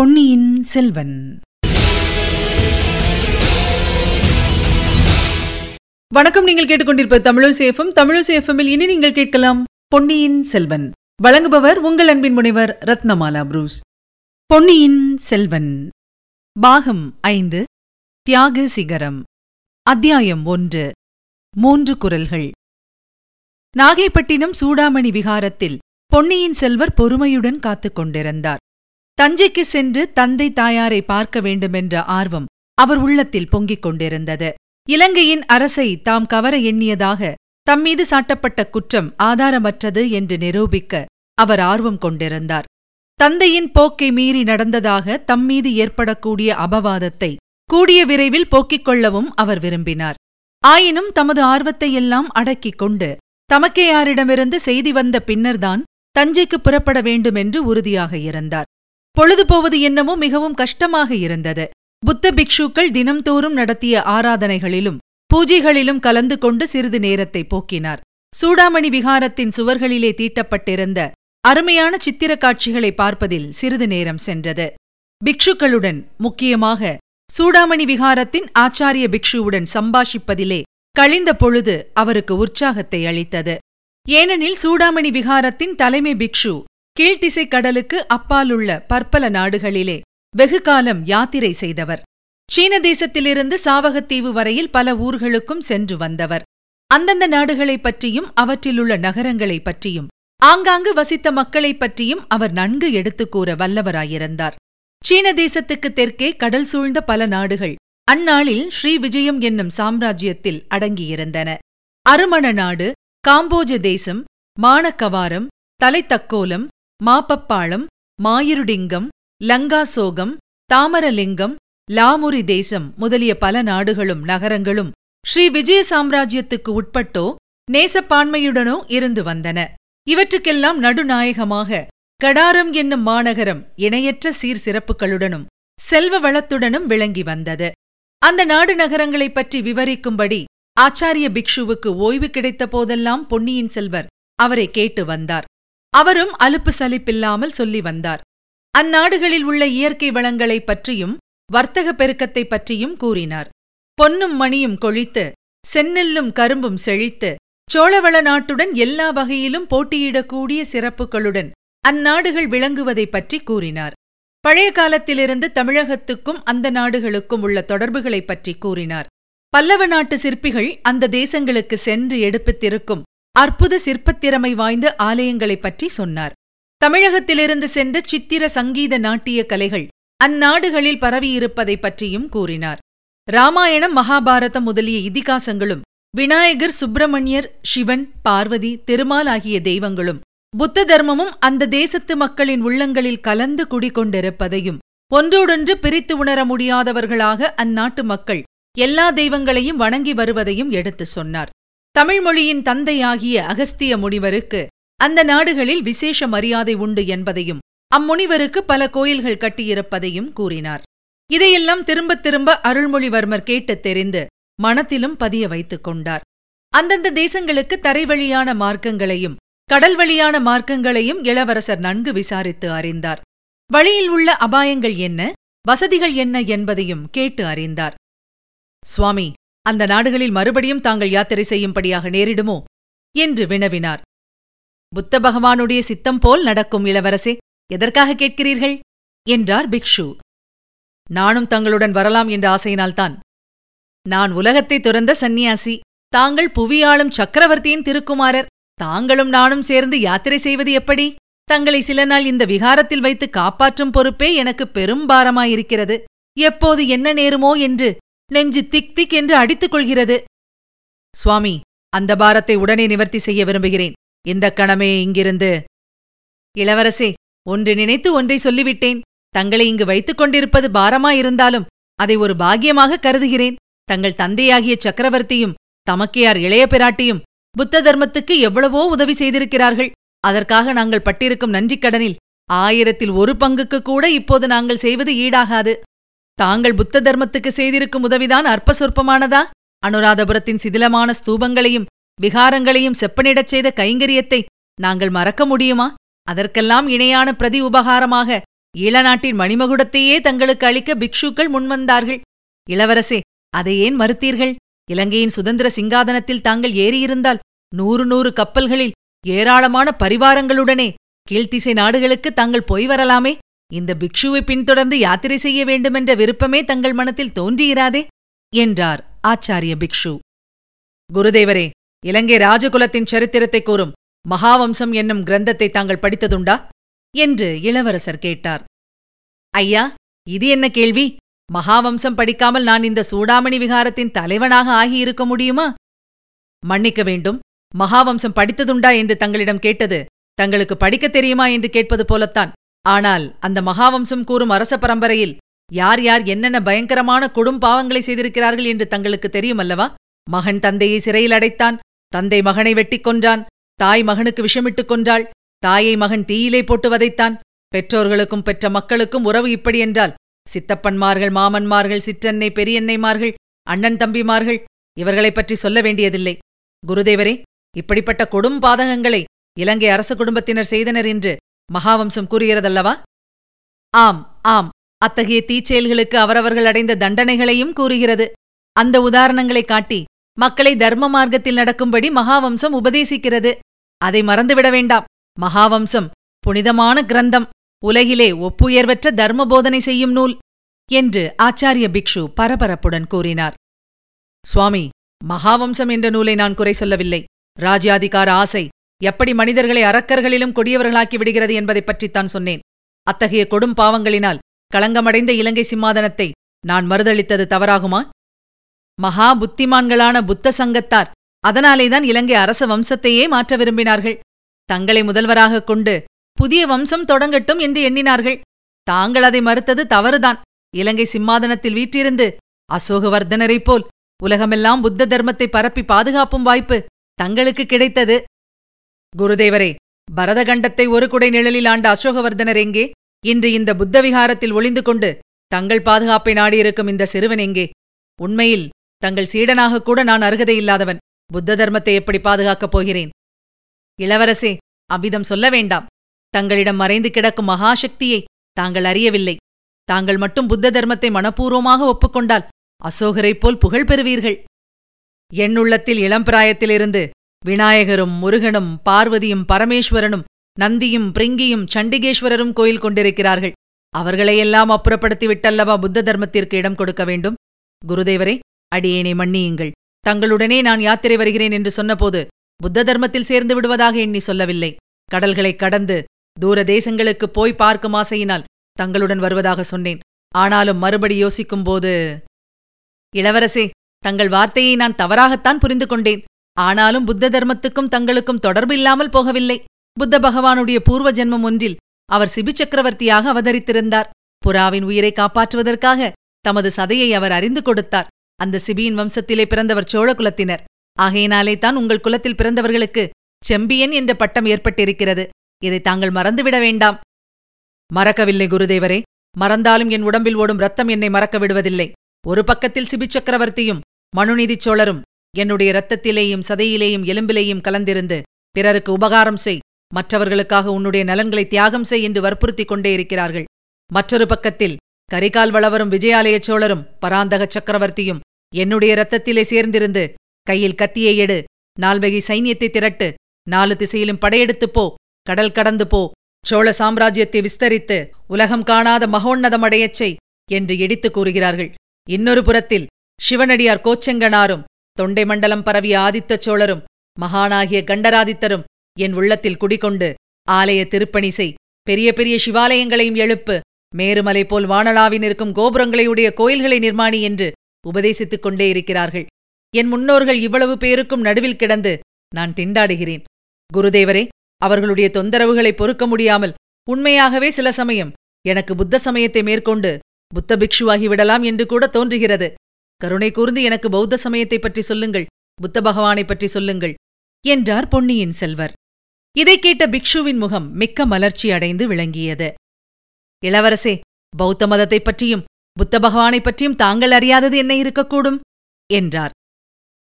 பொன்னியின் செல்வன். வணக்கம் நீங்கள் கேட்டுக்கொண்டிருப்ப தமிழசேஃபம் தமிழசேஃபமில் இனி நீங்கள் கேட்கலாம் பொன்னியின் செல்வன். வழங்குபவர் உங்கள் அன்பின் முனைவர் ரத்னமாலா புரூஸ். பொன்னியின் செல்வன். பாகம் ஐந்து தியாக சிகரம். அத்தியாயம் ஒன்று மூன்று குரல்கள். நாகைப்பட்டினம் சூடாமணி விகாரத்தில் பொன்னியின் செல்வர் பொறுமையுடன் காத்துக் கொண்டிருந்தார் தஞ்சைக்கு சென்று தந்தை தாயாரை பார்க்க வேண்டுமென்ற ஆர்வம் அவர் உள்ளத்தில் பொங்கிக் கொண்டிருந்தது. இலங்கையின் அரசை தாம் கவர எண்ணியதாக தம்மீது சாட்டப்பட்ட குற்றம் ஆதாரமற்றது என்று நிரூபிக்க அவர் ஆர்வம் கொண்டிருந்தார். தந்தையின் போக்கை மீறி நடந்ததாக தம்மீது ஏற்படக்கூடிய அபவாதத்தை கூடிய விரைவில் போக்கிக் கொள்ளவும் அவர் விரும்பினார். ஆயினும் தமது ஆர்வத்தையெல்லாம் அடக்கிக் கொண்டு தமக்கையாரிடமிருந்து செய்தி வந்த பின்னர்தான் தஞ்சைக்கு புறப்பட வேண்டுமென்று உறுதியாக இருந்தார். பொழுது போவது என்னமோ மிகவும் கஷ்டமாக இருந்தது. புத்த பிக்ஷுக்கள் தினம்தோறும் நடத்திய ஆராதனைகளிலும் பூஜைகளிலும் கலந்து கொண்டு சிறிது நேரத்தை போக்கினார். சூடாமணி விகாரத்தின் சுவர்களிலே தீட்டப்பட்டிருந்த அருமையான சித்திரக் காட்சிகளை பார்ப்பதில் சிறிது நேரம் சென்றது. பிக்ஷுக்களுடன் முக்கியமாக சூடாமணி விகாரத்தின் ஆச்சாரிய பிக்ஷுவுடன் சம்பாஷிப்பதிலே கழிந்த பொழுது அவருக்கு உற்சாகத்தை அளித்தது. ஏனெனில் சூடாமணி விகாரத்தின் தலைமை பிக்ஷு கீழ்த்திசை கடலுக்கு அப்பாலுள்ள பற்பல நாடுகளிலே வெகு காலம் யாத்திரை செய்தவர். சீன தேசத்திலிருந்து சாவகத்தீவு வரையில் பல ஊர்களுக்கும் சென்று வந்தவர். அந்தந்த நாடுகளைப் பற்றியும் அவற்றிலுள்ள நகரங்களைப் பற்றியும் ஆங்காங்கு வசித்த மக்களைப் பற்றியும் அவர் நன்கு எடுத்துக் கூற வல்லவராயிருந்தார். சீன தேசத்துக்கு தெற்கே கடல் சூழ்ந்த பல நாடுகள் அந்நாளில் ஸ்ரீ விஜயம் என்னும் சாம்ராஜ்யத்தில் அடங்கியிருந்தன. அருமண நாடு காம்போஜ தேசம் மானக்கவாரம் தலைத்தக்கோலம் மாப்பப்பாளம் மாயிருடிங்கம் லங்காசோகம் தாமரலிங்கம் லாமுரி தேசம் முதலிய பல நாடுகளும் நகரங்களும் ஸ்ரீ விஜய சாம்ராஜ்யத்துக்கு உட்பட்டோ நேசப்பான்மையுடனோ இருந்து வந்தன. இவற்றுக்கெல்லாம் நடுநாயகமாக கடாரம் என்னும் மாநகரம் இணையற்ற சீர் சிறப்புகளுடனும் செல்வ வளத்துடனும் விளங்கி வந்தது. அந்த நாடு நகரங்களைப் பற்றி விவரிக்கும்படி ஆச்சாரிய பிக்ஷுவுக்கு ஓய்வு கிடைத்த போதெல்லாம் பொன்னியின் செல்வர் அவரை கேட்டு வந்தார். அவரும் அலுப்பு சலிப்பில்லாமல் சொல்லி வந்தார். அந்நாடுகளில் உள்ள இயற்கை வளங்களைப் பற்றியும் வர்த்தக பெருக்கத்தைப் பற்றியும் கூறினார். பொன்னும் மணியும் கொழித்து செந்நெல்லும் கரும்பும் செழித்து சோழவள நாட்டுடன் எல்லா வகையிலும் போட்டியிடக்கூடிய சிறப்புகளுடன் அந்நாடுகள் விளங்குவதைப் பற்றி கூறினார். பழைய காலத்திலிருந்து தமிழகத்துக்கும் அந்த நாடுகளுக்கும் உள்ள தொடர்புகளைப் பற்றி கூறினார். பல்லவ நாட்டு சிற்பிகள் அந்த தேசங்களுக்கு சென்று எடுப்பித்திருக்கும் அற்புத சிற்பத்திறமை வாய்ந்த ஆலயங்களைப் பற்றி சொன்னார். தமிழகத்திலிருந்து சென்ற சித்திர சங்கீத நாட்டிய கலைகள் அந்நாடுகளில் பரவியிருப்பதைப் பற்றியும் கூறினார். ராமாயணம் மகாபாரதம் முதலிய இதிகாசங்களும் விநாயகர் சுப்பிரமணியர் சிவன் பார்வதி திருமால் ஆகிய தெய்வங்களும் புத்த தர்மமும் அந்த தேசத்து மக்களின் உள்ளங்களில் கலந்து குடிகொண்டிருப்பதையும் ஒன்றோடொன்று பிரித்து உணர முடியாதவர்களாக அந்நாட்டு மக்கள் எல்லா தெய்வங்களையும் வணங்கி வருவதையும் எடுத்துச் சொன்னார். தமிழ் மொழியின் தந்தையாகிய அகஸ்திய முனிவருக்கு அந்த நாடுகளில் விசேஷ மரியாதை உண்டு என்பதையும் அம்முனிவருக்கு பல கோயில்கள் கட்டியிருப்பதையும் கூறினார். இதையெல்லாம் திரும்பத் திரும்ப அருள்மொழிவர்மர் கேட்டுத் தெரிந்து மனத்திலும் பதிய வைத்துக் கொண்டார். அந்தந்த தேசங்களுக்கு தரைவழியான மார்க்கங்களையும் கடல் வழியான மார்க்கங்களையும் இளவரசர் நன்கு விசாரித்து அறிந்தார். வழியில் உள்ள அபாயங்கள் என்ன வசதிகள் என்ன என்பதையும் கேட்டு அறிந்தார். சுவாமி அந்த நாடுகளில் மறுபடியும் தாங்கள் யாத்திரை செய்யும்படியாக நேரிடுமோ? என்று வினவினார். புத்த பகவானுடைய சித்தம் போல் நடக்கும் இளவரசே எதற்காக கேட்கிறீர்கள்? என்றார் பிக்ஷு. நானும் தங்களுடன் வரலாம் என்ற ஆசையினால்தான். நான் உலகத்தை துறந்த சந்நியாசி தாங்கள் புவியாளும் சக்கரவர்த்தியின் திருக்குமாரர் தாங்களும் நானும் சேர்ந்து யாத்திரை செய்வது எப்படி? தங்களை சில நாள் இந்த விகாரத்தில் வைத்து காப்பாற்றும் பொறுப்பே எனக்கு பெரும் பாரமாயிருக்கிறது எப்போது என்ன நேருமோ என்று நெஞ்சு திக் திக் என்று அடித்துக் கொள்கிறது. சுவாமி அந்த பாரத்தை உடனே நிவர்த்தி செய்ய விரும்புகிறேன். இந்த கணமே இங்கிருந்து. இளவரசே ஒன்று நினைத்து ஒன்றை சொல்லிவிட்டேன். தங்களை இங்கு வைத்துக் கொண்டிருப்பது பாரமாயிருந்தாலும் அதை ஒரு பாக்கியமாக கருதுகிறேன். தங்கள் தந்தையாகிய சக்கரவர்த்தியும் தமக்கையார் இளைய பிராட்டியும் புத்த தர்மத்துக்கு எவ்வளவோ உதவி செய்திருக்கிறார்கள். அதற்காக நாங்கள் பட்டிருக்கும் நன்றிக்கடனில் ஆயிரத்தில் ஒரு பங்குக்கு கூட இப்போது நாங்கள் செய்வது ஈடாகாது. தாங்கள் புத்த தர்மத்துக்கு செய்திருக்கும் உதவிதான் அற்ப சொற்பமானதா அனுராதபுரத்தின் சிதிலமான ஸ்தூபங்களையும் விகாரங்களையும் செப்பனிடச் செய்த கைங்கரியத்தை நாங்கள் மறக்க முடியுமா? அதற்கெல்லாம் இணையான பிரதி உபகாரமாக ஈழநாட்டின் மணிமகுடத்தையே தங்களுக்கு அளிக்க பிக்ஷுக்கள் முன்வந்தார்கள். இளவரசே அதை ஏன் மறுத்தீர்கள்? இலங்கையின் சுதந்திர சிங்காதனத்தில் தாங்கள் ஏறியிருந்தால் நூறு நூறு கப்பல்களில் ஏராளமான பரிவாரங்களுடனே கீழ்த்திசை நாடுகளுக்கு தாங்கள் போய் வரலாமே? இந்த பிக்ஷுவை பின்தொடர்ந்து யாத்திரை செய்ய வேண்டுமென்ற விருப்பமே தங்கள் மனத்தில் தோன்றியிராதே? என்றார் ஆச்சாரிய பிக்ஷு. குருதேவரே இலங்கை ராஜகுலத்தின் சரித்திரத்தை கூறும் மகாவம்சம் என்னும் கிரந்தத்தை தாங்கள் படித்ததுண்டா? என்று இளவரசர் கேட்டார். ஐயா இது என்ன கேள்வி? மகாவம்சம் படிக்காமல் நான் இந்த சூடாமணி விகாரத்தின் தலைவனாக ஆகியிருக்க முடியுமா? மன்னிக்க வேண்டும் மகாவம்சம் படித்ததுண்டா என்று தங்களிடம் கேட்டது தங்களுக்கு படிக்கத் தெரியுமா என்று கேட்பது போலத்தான். ஆனால் அந்த மகாவம்சம் கூறும் அரச பரம்பரையில் யார் யார் என்னென்ன பயங்கரமான கொடும் பாவங்களை செய்திருக்கிறார்கள் என்று தங்களுக்கு தெரியுமல்லவா? மகன் தந்தையை சிறையில் அடைத்தான் தந்தை மகனை வெட்டிக் கொன்றான் தாய் மகனுக்கு விஷமிட்டுக் கொன்றாள் தாயை மகன் தீயிலே போட்டு வதைத்தான். பெற்றோர்களுக்கும் பெற்ற மக்களுக்கும் உறவு இப்படி என்றால் சித்தப்பன்மார்கள் மாமன்மார்கள் சிற்றன்னை பெரியன்னைமார்கள் அண்ணன் தம்பிமார்கள் இவர்களைப் பற்றி சொல்ல வேண்டியதில்லை. குருதேவரே இப்படிப்பட்ட கொடும் பாதகங்களை இலங்கை அரச குடும்பத்தினர் செய்தனர் என்று மகாவம்சம் கூறுகிறதல்லவா? ஆம் ஆம். அத்தகைய தீச்செயல்களுக்கு அவரவர்கள் அடைந்த தண்டனைகளையும் கூறுகிறது. அந்த உதாரணங்களை காட்டி மக்களை தர்ம மார்க்கத்தில் நடக்கும்படி மகாவம்சம் உபதேசிக்கிறது. அதை மறந்துவிட வேண்டாம். மகாவம்சம் புனிதமான கிரந்தம். உலகிலே ஒப்புயர்வற்ற தர்ம போதனை செய்யும் நூல் என்று ஆச்சாரிய பிக்ஷு பரபரப்புடன் கூறினார். சுவாமி மகாவம்சம் என்ற நூலை நான் குறை சொல்லவில்லை. ராஜ்யாதிகார ஆசை எப்படி மனிதர்களை அரக்கர்களிலும் கொடியவர்களாக்கி விடுகிறது என்பதைப் பற்றித்தான் சொன்னேன். அத்தகைய கொடும் பாவங்களினால் களங்கமடைந்த இலங்கை சிம்மாதனத்தை நான் மறுதளித்தது தவறாகுமா? மகா புத்திமான்களான புத்த சங்கத்தார் அதனாலேதான் இலங்கை அரச வம்சத்தையே மாற்ற விரும்பினார்கள். தங்களை முதல்வராகக் கொண்டு புதிய வம்சம் தொடங்கட்டும் என்று எண்ணினார்கள். தாங்கள் அதை மறுத்தது தவறுதான். இலங்கை சிம்மாதனத்தில் வீற்றிருந்து அசோகவர்தனரைப் போல் உலகமெல்லாம் புத்த தர்மத்தை பரப்பி பாதுகாப்பும் வாய்ப்பு தங்களுக்கு கிடைத்தது. குருதேவரே பரதகண்டத்தை ஒரு குடை நிழலில் ஆண்ட அசோகவர்தனர் எங்கே? இன்று இந்த புத்தவிகாரத்தில் ஒளிந்து கொண்டு தங்கள் பாதுகாப்பை நாடியிருக்கும் இந்த சிறுவன் எங்கே? உண்மையில் தங்கள் சீடனாக கூட நான் அருகதையில்லாதவன். புத்த தர்மத்தை எப்படி பாதுகாக்கப் போகிறேன்? இளவரசே அவ்விதம் சொல்ல வேண்டாம். தங்களிடம் மறைந்து கிடக்கும் மகாசக்தியை தாங்கள் அறியவில்லை. தாங்கள் மட்டும் புத்த தர்மத்தை மனப்பூர்வமாக ஒப்புக்கொண்டால் அசோகரைப் போல் புகழ் பெறுவீர்கள். என்னுள்ளத்தில் இளம்பிராயத்திலிருந்து விநாயகரும் முருகனும் பார்வதியும் பரமேஸ்வரனும் நந்தியும் பிரிங்கியும் சண்டிகேஸ்வரரும் கோயில் கொண்டிருக்கிறார்கள். அவர்களையெல்லாம் அப்புறப்படுத்திவிட்டல்லவா புத்த தர்மத்திற்கு இடம் கொடுக்க வேண்டும்? குருதேவரே அடியேனை மன்னியுங்கள். தங்களுடனே நான் யாத்திரை வருகிறேன் என்று சொன்னபோது புத்த தர்மத்தில் சேர்ந்து விடுவதாக எண்ணி சொல்லவில்லை. கடல்களைக் கடந்து தூர தேசங்களுக்கு போய் பார்க்கும் ஆசையினால் தங்களுடன் வருவதாக சொன்னேன். ஆனாலும் மறுபடி யோசிக்கும்போது இளவரசே தங்கள் வார்த்தையை நான் தவறாகத்தான் புரிந்து கொண்டேன். ஆனாலும் புத்த தர்மத்துக்கும் தங்களுக்கும் தொடர்பு இல்லாமல் போகவில்லை. புத்த பகவானுடைய பூர்வ ஜென்மம் ஒன்றில் அவர் சிபி சக்கரவர்த்தியாக அவதரித்திருந்தார். புறாவின் உயிரை காப்பாற்றுவதற்காக தமது சதையை அவர் அறிந்து கொடுத்தார். அந்த சிபியின் வம்சத்திலே பிறந்தவர் சோழ குலத்தினர். ஆகையினாலே தான் உங்கள் குலத்தில் பிறந்தவர்களுக்கு செம்பியன் என்ற பட்டம் ஏற்பட்டிருக்கிறது. இதை தாங்கள் மறந்துவிட வேண்டாம். மறக்கவில்லை குருதேவரே. மறந்தாலும் என் உடம்பில் ஓடும் ரத்தம் என்னை மறக்க விடுவதில்லை ஒரு பக்கத்தில் சிபி சக்கரவர்த்தியும் மனுநீதிச் சோழரும் என்னுடைய இரத்தத்திலேயும் சதையிலேயும் எலும்பிலேயும் கலந்திருந்து பிறருக்கு உபகாரம் செய். மற்றவர்களுக்காக உன்னுடைய நலன்களை தியாகம் செய் என்று வற்புறுத்திக் கொண்டே இருக்கிறார்கள். மற்றொரு பக்கத்தில் கரிகால் வளவரும் விஜயாலய சோழரும் பராந்தக சக்கரவர்த்தியும் என்னுடைய இரத்தத்திலே சேர்ந்திருந்து கையில் கத்தியை எடு. நால்வகை சைன்யத்தை திரட்டு. நாலு திசையிலும் படையெடுத்துப் போ. கடல் கடந்து போ. சோழ சாம்ராஜ்யத்தை விஸ்தரித்து உலகம் காணாத மகோன்னதமடையச் செய் என்று எடித்துக் கூறுகிறார்கள். இன்னொரு புறத்தில் சிவனடியார் கோச்செங்கனாரும் தொண்டை மண்டலம் பரவிய ஆதித்த சோழரும் மகானாகிய கண்டராதித்தரும் என் உள்ளத்தில் குடிகொண்டு ஆலய திருப்பணி செய் பெரிய பெரிய சிவாலயங்களையும் எழுப்பு மேருமலை போல் வானளாவின் இருக்கும் கோபுரங்களையுடைய கோயில்களை நிர்மாணி என்று உபதேசித்துக் கொண்டே இருக்கிறார்கள். என் முன்னோர்கள் இவ்வளவு பேருக்கும் நடுவில் கிடந்து நான் திண்டாடுகிறேன். குருதேவரே அவர்களுடைய தொந்தரவுகளை பொறுக்க முடியாமல் உண்மையாகவே சில சமயம் எனக்கு புத்த சமயத்தை மேற்கொண்டு புத்த பிக்ஷுவாகி விடலாம் என்று கூட தோன்றுகிறது. கருணை கூர்ந்து எனக்கு பௌத்த சமயத்தைப் பற்றி சொல்லுங்கள் புத்த பகவானைப் பற்றி சொல்லுங்கள் என்றார் பொன்னியின் செல்வர். இதைக் கேட்ட பிக்ஷுவின் முகம் மிக்க மலர்ச்சி அடைந்து விளங்கியது. இளவரசே பௌத்த மதத்தைப் பற்றியும் புத்த பகவானைப் பற்றியும் தாங்கள் அறியாதது என்ன இருக்கக்கூடும்? என்றார்.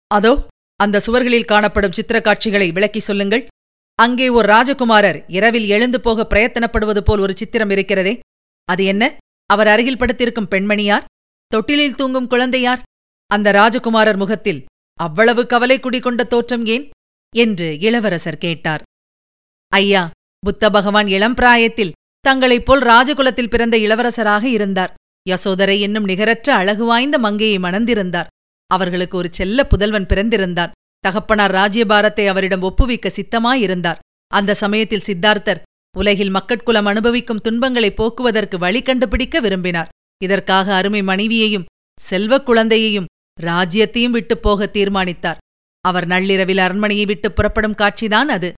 அதோ அந்த சுவர்களில் காணப்படும் சித்திரக் காட்சிகளை விளக்கி சொல்லுங்கள். அங்கே ஒரு ராஜகுமாரர் இரவில் எழுந்து போக பிரயத்தனப்படுவது போல் ஒரு சித்திரம் இருக்கிறதே. அது என்ன? அவர் அருகில் படுத்திருக்கும் பெண்மணியார்? தொட்டிலில் தூங்கும் குழந்தையார் அந்த ராஜகுமாரர் முகத்தில் அவ்வளவு கவலை குடிகொண்ட தோற்றம் ஏன்? என்று இளவரசர் கேட்டார். ஐயா புத்த பகவான் இளம் பிராயத்தில் தங்களைப் போல் ராஜகுலத்தில் பிறந்த இளவரசராக இருந்தார். யசோதரை என்னும் நிகரற்ற அழகு வாய்ந்த மங்கையை மணந்திருந்தார். அவர்களுக்கு ஒரு செல்ல புதல்வன் பிறந்திருந்தான். தகப்பனார் ராஜ்யபாரத்தை அவரிடம் ஒப்புவிக்க சித்தமாயிருந்தார். அந்த சமயத்தில் சித்தார்த்தர் உலகில் மக்கட்குலம் அனுபவிக்கும் துன்பங்களை போக்குவதற்கு வழி கண்டுபிடிக்க விரும்பினார். இதற்காக அருமை மனைவியையும் செல்வக் குழந்தையையும் ராஜ்யத்தையும் விட்டுப் போக தீர்மானித்தார். அவர் நள்ளிரவில் அரண்மனையை விட்டு புறப்படும் காட்சிதான் அது.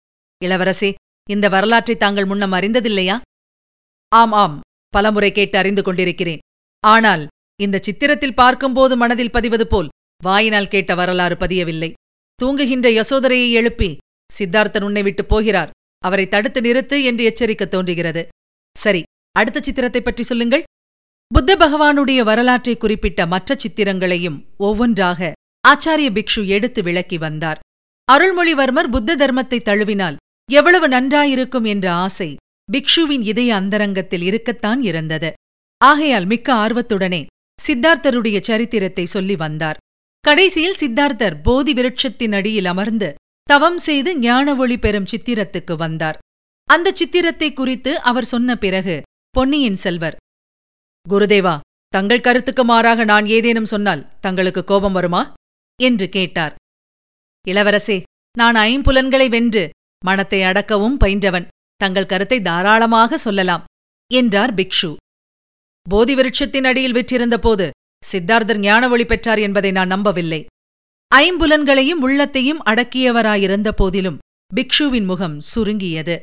இளவரசே இந்த வரலாற்றை தாங்கள் முன்னம் அறிந்ததில்லையா? ஆம் ஆம் பலமுறை கேட்டு அறிந்து கொண்டிருக்கிறேன். ஆனால் இந்த சித்திரத்தில் பார்க்கும்போது மனதில் பதிவது போல் வாயினால் கேட்ட வரலாறு பதியவில்லை. தூங்குகின்ற யசோதரையை எழுப்பி சித்தார்த்தன் உன்னை விட்டு போகிறார். அவரை தடுத்து நிறுத்து என்று எச்சரிக்க தோன்றுகிறது. சரி அடுத்த சித்திரத்தை பற்றி சொல்லுங்கள். புத்த பகவானுடைய வரலாற்றை குறிப்பிட்ட மற்ற சித்திரங்களையும் ஒவ்வொன்றாக ஆச்சாரிய பிக்ஷு எடுத்து விளக்கி வந்தார். அருள்மொழிவர்மர் புத்த தர்மத்தை தழுவினால் எவ்வளவு நன்றாயிருக்கும் என்ற ஆசை பிக்ஷுவின் இதய அந்தரங்கத்தில் இருக்கத்தான் இருந்தது. ஆகையால் மிக்க ஆர்வத்துடனே சித்தார்த்தருடைய சரித்திரத்தை சொல்லி வந்தார். கடைசியில் சித்தார்த்தர் போதி விருட்சத்தின் அடியில் அமர்ந்து தவம் செய்து ஞான ஒளி பெறும் சித்திரத்துக்கு வந்தார். அந்த சித்திரத்தை குறித்து அவர் சொன்ன பிறகு பொன்னியின் செல்வர் குருதேவா தங்கள் கருத்துக்கு மாறாக நான் ஏதேனும் சொன்னால் தங்களுக்கு கோபம் வருமா? என்று கேட்டார். இளவரசே நான் ஐம்புலன்களை வென்று மனத்தை அடக்கவும் பயின்றவன் தங்கள் கருத்தை தாராளமாக சொல்லலாம் என்றார் பிக்ஷு. போதி விருட்சத்தின் அடியில் விற்றிருந்த போது சித்தார்த்தர் ஞான ஒளி பெற்றார் என்பதை நான் நம்பவில்லை. ஐம்புலன்களையும் உள்ளத்தையும் அடக்கியவராயிருந்த போதிலும் பிக்ஷுவின் முகம் சுருங்கியது.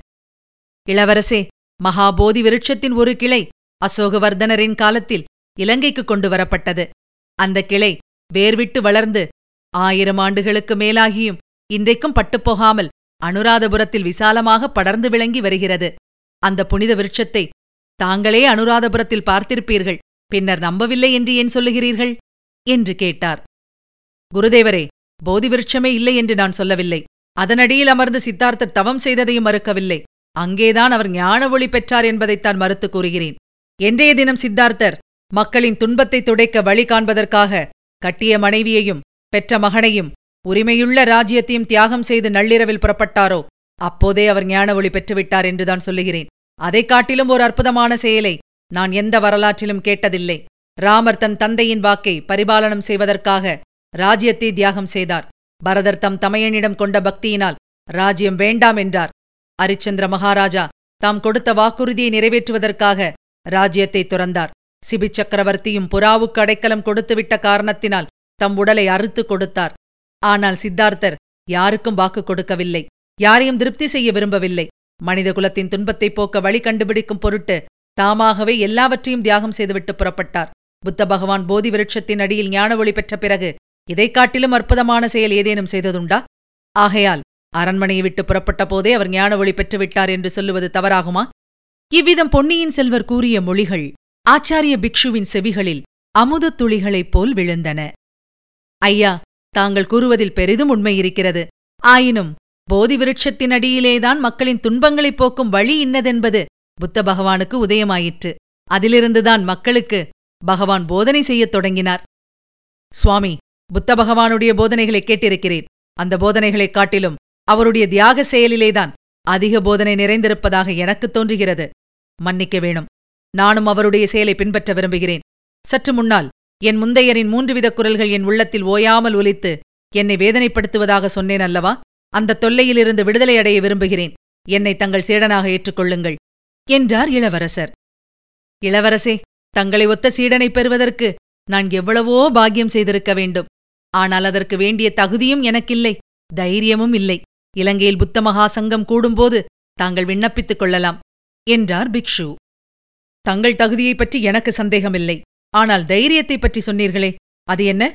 இளவரசே மகாபோதி விருட்சத்தின் ஒரு கிளை அசோகவர்தனரின் காலத்தில் இலங்கைக்கு கொண்டு வரப்பட்டது அந்த கிளை வேர்விட்டு வளர்ந்து ஆயிரம் ஆண்டுகளுக்கு மேலாகியும் இன்றைக்கும் பட்டுப்போகாமல் அனுராதபுரத்தில் விசாலமாக படர்ந்து விளங்கி வருகிறது. அந்த புனித விருட்சத்தை தாங்களே அனுராதபுரத்தில் பார்த்திருப்பீர்கள். பின்னர் நம்பவில்லை என்று ஏன் சொல்லுகிறீர்கள்? என்று கேட்டார். குருதேவரே போதி விருட்சமே இல்லை என்று நான் சொல்லவில்லை. அதனடியில் அமர்ந்து சித்தார்த்தர் தவம் செய்ததையும் மறுக்கவில்லை. அங்கேதான் அவர் ஞான ஒளி பெற்றார் என்பதைத்தான் மறுத்து கூறுகிறேன். என்றைய தினம் சித்தார்த்தர் மக்களின் துன்பத்தை துடைக்க வழி காண்பதற்காக கட்டிய மனைவியையும் பெற்ற மகனையும் உரிமையுள்ள ராஜ்யத்தையும் தியாகம் செய்து நள்ளிரவில் புறப்பட்டாரோ அப்போதே அவர் ஞான ஒளி பெற்றுவிட்டார் என்றுதான் சொல்லுகிறேன். அதைக் காட்டிலும் ஒரு அற்புதமான செயலை நான் எந்த வரலாற்றிலும் கேட்டதில்லை. ராமர் தன் தந்தையின் வாக்கை பரிபாலனம் செய்வதற்காக ராஜ்யத்தை தியாகம் செய்தார். பரதர் தம் தமையனிடம் கொண்ட பக்தியினால் ராஜ்யம் வேண்டாம் என்றார். அரிச்சந்திர மகாராஜா தாம் கொடுத்த வாக்குறுதியை நிறைவேற்றுவதற்காக ராஜ்யத்தை துறந்தார். சிபி சக்கரவர்த்தியும் புறாவுக்கு அடைக்கலம் கொடுத்துவிட்ட காரணத்தினால் தம் உடலை அறுத்து கொடுத்தார். ஆனால் சித்தார்த்தர் யாருக்கும் வாக்கு கொடுக்கவில்லை. யாரையும் திருப்தி செய்ய விரும்பவில்லை. மனிதகுலத்தின் துன்பத்தை போக்க வழி கண்டுபிடிக்கும் பொருட்டு தாமாகவே எல்லாவற்றையும் தியாகம் செய்துவிட்டு புறப்பட்டார். புத்த பகவான் போதி விருட்சத்தின் அடியில் ஞான ஒளி பெற்ற பிறகு இதைக் காட்டிலும் அற்புதமான செயல் ஏதேனும் செய்ததுண்டா? ஆகையால் அரண்மனையை விட்டு புறப்பட்ட போதே அவர் ஞான ஒளி பெற்றுவிட்டார் என்று சொல்லுவது தவறாகுமா? இவ்விதம் பொன்னியின் செல்வர் கூறிய மொழிகள் ஆச்சாரிய பிக்ஷுவின் செவிகளில் அமுதத் துளிகளைப் போல் விழுந்தன. ஐயா தாங்கள் கூறுவதில் பெரிதும் உண்மை இருக்கிறது. ஆயினும் போதி விருட்சத்தின் அடியிலேதான் மக்களின் துன்பங்களைப் போக்கும் வழி இன்னதென்பது புத்த பகவானுக்கு உதயமாயிற்று. அதிலிருந்துதான் மக்களுக்கு பகவான் போதனை செய்யத் தொடங்கினார். சுவாமி புத்த பகவானுடைய போதனைகளை கேட்டிருக்கிறேன் அந்த போதனைகளைக் காட்டிலும் அவருடைய தியாக செயலிலேதான் அதிக போதனை நிறைந்திருப்பதாக எனக்குத் தோன்றுகிறது. மன்னிக்க வேணும். நானும் அவருடைய செயலை பின்பற்ற விரும்புகிறேன். சற்று முன்னால் என் முந்தையரின் மூன்று வித குரல்கள் என் உள்ளத்தில் ஓயாமல் ஒலித்து என்னை வேதனைப்படுத்துவதாக சொன்னேன் அல்லவா? அந்த தொல்லையிலிருந்து விடுதலை அடைய விரும்புகிறேன். என்னை தங்கள் சீடனாக ஏற்றுக்கொள்ளுங்கள். என்றார் இளவரசர். இளவரசே தங்களை ஒத்த சீடனை பெறுவதற்கு நான் எவ்வளவோ பாக்கியம் செய்திருக்க வேண்டும். ஆனால் அதற்கு வேண்டிய தகுதியும் எனக்கில்லை தைரியமும் இல்லை. இலங்கையில் புத்த மகா சங்கம் கூடும்போது தாங்கள் விண்ணப்பித்துக் கொள்ளலாம். என்றார் பிக்ஷு. தங்கள் தகுதியைப் பற்றி எனக்கு சந்தேகமில்லை. ஆனால் தைரியத்தைப் பற்றி சொன்னீர்களே அது என்ன?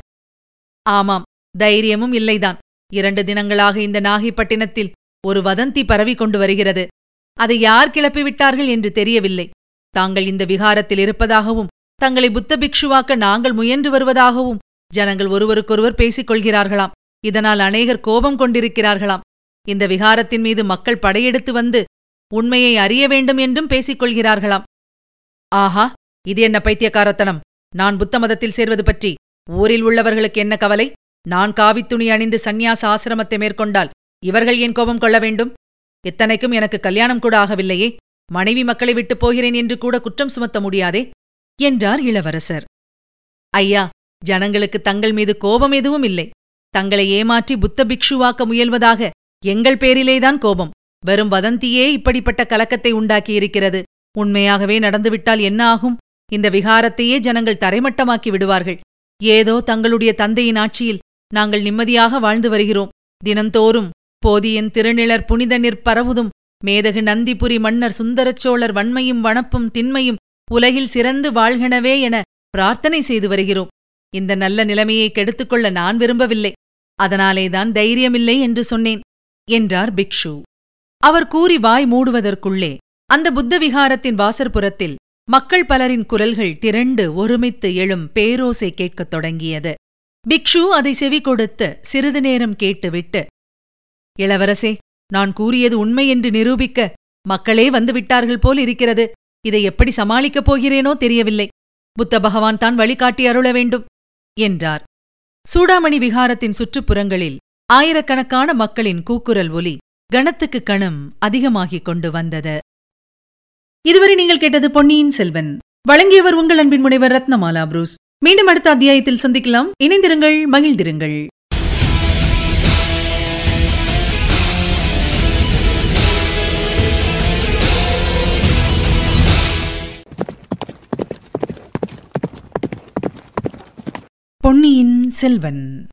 ஆமாம் தைரியமும் இல்லைதான். இரண்டு தினங்களாக இந்த நாகைப்பட்டினத்தில் ஒரு வதந்தி பரவி கொண்டு வருகிறது. அதை யார் கிளப்பிவிட்டார்கள் என்று தெரியவில்லை. தாங்கள் இந்த விகாரத்தில் இருப்பதாகவும் தங்களை புத்த பிக்ஷுவாக்க நாங்கள் முயன்று வருவதாகவும் ஜனங்கள் ஒருவருக்கொருவர் பேசிக் கொள்கிறார்களாம் இதனால் அநேகர் கோபம் கொண்டிருக்கிறார்களாம். இந்த விகாரத்தின் மீது மக்கள் படையெடுத்து வந்து உண்மையை அறிய வேண்டும் என்றும் பேசிக் கொள்கிறார்களாம் ஆஹா இது என்ன பைத்தியக்காரத்தனம். நான் புத்த மதத்தில் சேர்வது பற்றி. ஊரில் உள்ளவர்களுக்கு என்ன கவலை? நான் காவித்துணி அணிந்து சந்நியாச ஆசிரமத்தை மேற்கொண்டால் இவர்கள் ஏன் கோபம் கொள்ள வேண்டும்? இத்தனைக்கும் எனக்கு கல்யாணம் கூட ஆகவில்லையே. மனைவி மக்களை விட்டுப் போகிறேன் என்று கூட குற்றம் சுமத்த முடியாதே? என்றார் இளவரசர். ஐயா ஜனங்களுக்கு தங்கள் மீது கோபம் எதுவும் இல்லை. தங்களை ஏமாற்றி புத்த பிக்ஷுவாக்க முயல்வதாக எங்கள் பேரிலேதான் கோபம். வெறும் வதந்தியே இப்படிப்பட்ட கலக்கத்தை உண்டாக்கியிருக்கிறது. உண்மையாகவே நடந்துவிட்டால் என்ன ஆகும்? இந்த விகாரத்தையே ஜனங்கள் தரைமட்டமாக்கி விடுவார்கள். ஏதோ தங்களுடைய தந்தையின் ஆட்சியில் நாங்கள் நிம்மதியாக வாழ்ந்து வருகிறோம். தினந்தோறும் போதியன் திருநிழற் புனித நிற்பரவுதும் மேதகு நந்திபுரி மன்னர் சுந்தரச்சோழர் வன்மையும் வனப்பும் திண்மையும் உலகில் சிறந்து வாழ்கனவே என பிரார்த்தனை செய்து வருகிறோம். இந்த நல்ல நிலைமையை கெடுத்துக்கொள்ள நான் விரும்பவில்லை. அதனாலேதான் தைரியமில்லை என்று சொன்னேன் என்றார் பிக்ஷு. அவர் கூறி வாய் மூடுவதற்குள்ளே அந்த புத்த விகாரத்தின் வாசற்புறத்தில் மக்கள் பலரின் குரல்கள் திரண்டு ஒருமித்து எழும் பேரோசை கேட்கத் தொடங்கியது. பிக்ஷு அதை செவி கொடுத்து சிறிது நேரம் கேட்டுவிட்டு இளவரசே நான் கூறியது உண்மை என்று நிரூபிக்க மக்களே வந்துவிட்டார்கள் போல் இருக்கிறது. இதை எப்படி சமாளிக்கப் போகிறேனோ தெரியவில்லை. புத்த பகவான் தான் வழிகாட்டி அருள வேண்டும் என்றார். சூடாமணி விகாரத்தின் சுற்றுப்புறங்களில் ஆயிரக்கணக்கான மக்களின் கூக்குரல் ஒலி கணத்துக்கு கணம் அதிகமாகிக் கொண்டு வந்தது. இதுவரை நீங்கள் கேட்டது பொன்னியின் செல்வன். வழங்கியவர் உங்கள் அன்பின் முனைவர் ரத்னமாலா புரூஸ். மீண்டும் அடுத்த அத்தியாயத்தில் சந்திக்கலாம். இணைந்திருங்கள் மகிழ்ந்திருங்கள். பொன்னியின் செல்வன்.